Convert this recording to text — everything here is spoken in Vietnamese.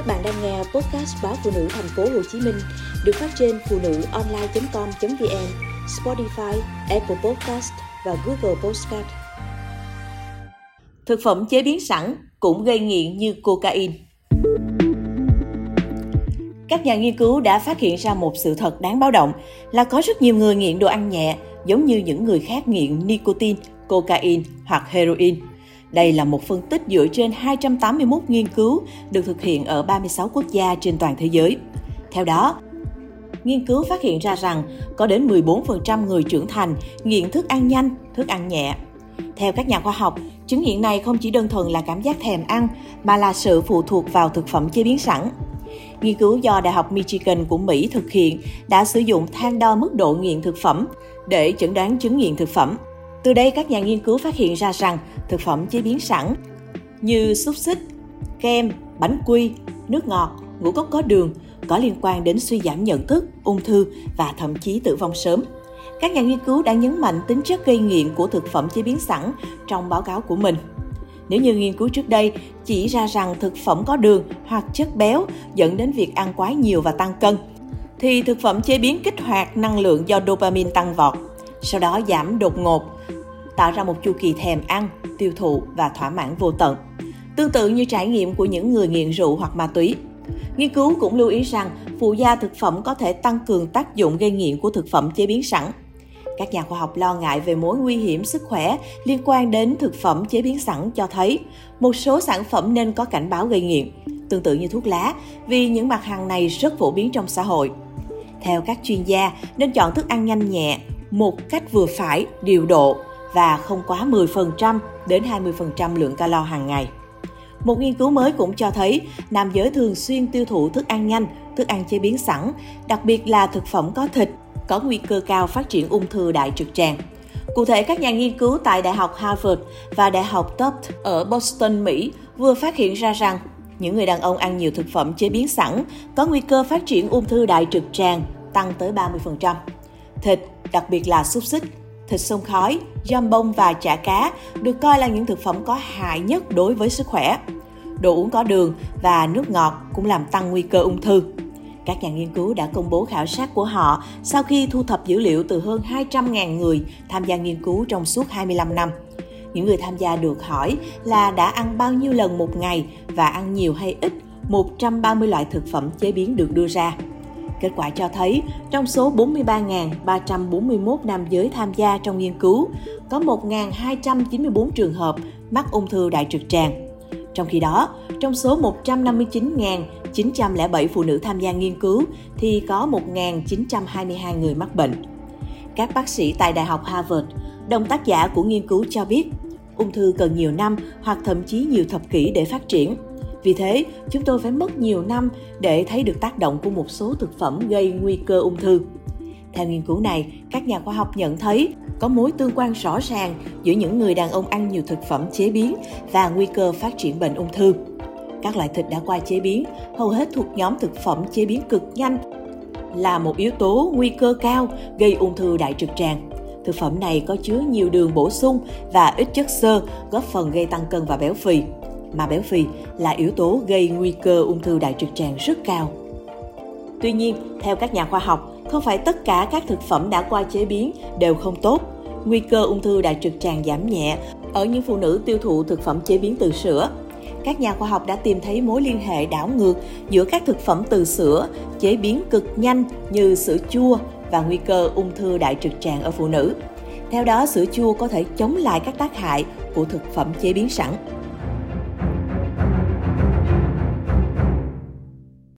Các bạn đang nghe podcast báo phụ nữ thành phố Hồ Chí Minh được phát trên phụ nữ online.com.vn, Spotify, Apple Podcast và Google Podcast. Thực phẩm chế biến sẵn cũng gây nghiện như cocaine. Các nhà nghiên cứu đã phát hiện ra một sự thật đáng báo động là có rất nhiều người nghiện đồ ăn nhẹ giống như những người khác nghiện nicotine, cocaine hoặc heroin. Đây là một phân tích dựa trên 281 nghiên cứu được thực hiện ở 36 quốc gia trên toàn thế giới. Theo đó, nghiên cứu phát hiện ra rằng có đến 14% người trưởng thành nghiện thức ăn nhanh, thức ăn nhẹ. Theo các nhà khoa học, chứng nghiện này không chỉ đơn thuần là cảm giác thèm ăn mà là sự phụ thuộc vào thực phẩm chế biến sẵn. Nghiên cứu do Đại học Michigan của Mỹ thực hiện đã sử dụng thang đo mức độ nghiện thực phẩm để chẩn đoán chứng nghiện thực phẩm. Từ đây, các nhà nghiên cứu phát hiện ra rằng thực phẩm chế biến sẵn như xúc xích, kem, bánh quy, nước ngọt, ngũ cốc có đường có liên quan đến suy giảm nhận thức, ung thư và thậm chí tử vong sớm. Các nhà nghiên cứu đã nhấn mạnh tính chất gây nghiện của thực phẩm chế biến sẵn trong báo cáo của mình. Nếu như nghiên cứu trước đây chỉ ra rằng thực phẩm có đường hoặc chất béo dẫn đến việc ăn quá nhiều và tăng cân, thì thực phẩm chế biến kích hoạt năng lượng do dopamine tăng vọt, sau đó giảm đột ngột, tạo ra một chu kỳ thèm ăn, tiêu thụ và thỏa mãn vô tận. Tương tự như trải nghiệm của những người nghiện rượu hoặc ma túy. Nghiên cứu cũng lưu ý rằng phụ gia thực phẩm có thể tăng cường tác dụng gây nghiện của thực phẩm chế biến sẵn. Các nhà khoa học lo ngại về mối nguy hiểm sức khỏe liên quan đến thực phẩm chế biến sẵn cho thấy một số sản phẩm nên có cảnh báo gây nghiện, tương tự như thuốc lá, vì những mặt hàng này rất phổ biến trong xã hội. Theo các chuyên gia, nên chọn thức ăn nhanh nhẹ, một cách vừa phải, điều độ và không quá 10% đến 20% lượng calo hàng ngày. Một nghiên cứu mới cũng cho thấy nam giới thường xuyên tiêu thụ thức ăn nhanh, thức ăn chế biến sẵn, đặc biệt là thực phẩm có thịt, có nguy cơ cao phát triển ung thư đại trực tràng. Cụ thể, các nhà nghiên cứu tại Đại học Harvard và Đại học Tufts ở Boston, Mỹ vừa phát hiện ra rằng những người đàn ông ăn nhiều thực phẩm chế biến sẵn có nguy cơ phát triển ung thư đại trực tràng tăng tới 30%. Thịt, đặc biệt là xúc xích, thịt sông khói, giam bông và chả cá được coi là những thực phẩm có hại nhất đối với sức khỏe. Đồ uống có đường và nước ngọt cũng làm tăng nguy cơ ung thư. Các nhà nghiên cứu đã công bố khảo sát của họ sau khi thu thập dữ liệu từ hơn 200.000 người tham gia nghiên cứu trong suốt 25 năm. Những người tham gia được hỏi là đã ăn bao nhiêu lần một ngày và ăn nhiều hay ít 130 loại thực phẩm chế biến được đưa ra. Kết quả cho thấy, trong số 43.341 nam giới tham gia trong nghiên cứu, có 1.294 trường hợp mắc ung thư đại trực tràng. Trong khi đó, trong số 159.907 phụ nữ tham gia nghiên cứu thì có 1.922 người mắc bệnh. Các bác sĩ tại Đại học Harvard, đồng tác giả của nghiên cứu cho biết, ung thư cần nhiều năm hoặc thậm chí nhiều thập kỷ để phát triển – vì thế, chúng tôi phải mất nhiều năm để thấy được tác động của một số thực phẩm gây nguy cơ ung thư. Theo nghiên cứu này, các nhà khoa học nhận thấy có mối tương quan rõ ràng giữa những người đàn ông ăn nhiều thực phẩm chế biến và nguy cơ phát triển bệnh ung thư. Các loại thịt đã qua chế biến hầu hết thuộc nhóm thực phẩm chế biến cực nhanh là một yếu tố nguy cơ cao gây ung thư đại trực tràng. Thực phẩm này có chứa nhiều đường bổ sung và ít chất xơ, góp phần gây tăng cân và béo phì mà béo phì là yếu tố gây nguy cơ ung thư đại trực tràng rất cao. Tuy nhiên, theo các nhà khoa học, không phải tất cả các thực phẩm đã qua chế biến đều không tốt. Nguy cơ ung thư đại trực tràng giảm nhẹ ở những phụ nữ tiêu thụ thực phẩm chế biến từ sữa. Các nhà khoa học đã tìm thấy mối liên hệ đảo ngược giữa các thực phẩm từ sữa chế biến cực nhanh như sữa chua và nguy cơ ung thư đại trực tràng ở phụ nữ. Theo đó, sữa chua có thể chống lại các tác hại của thực phẩm chế biến sẵn.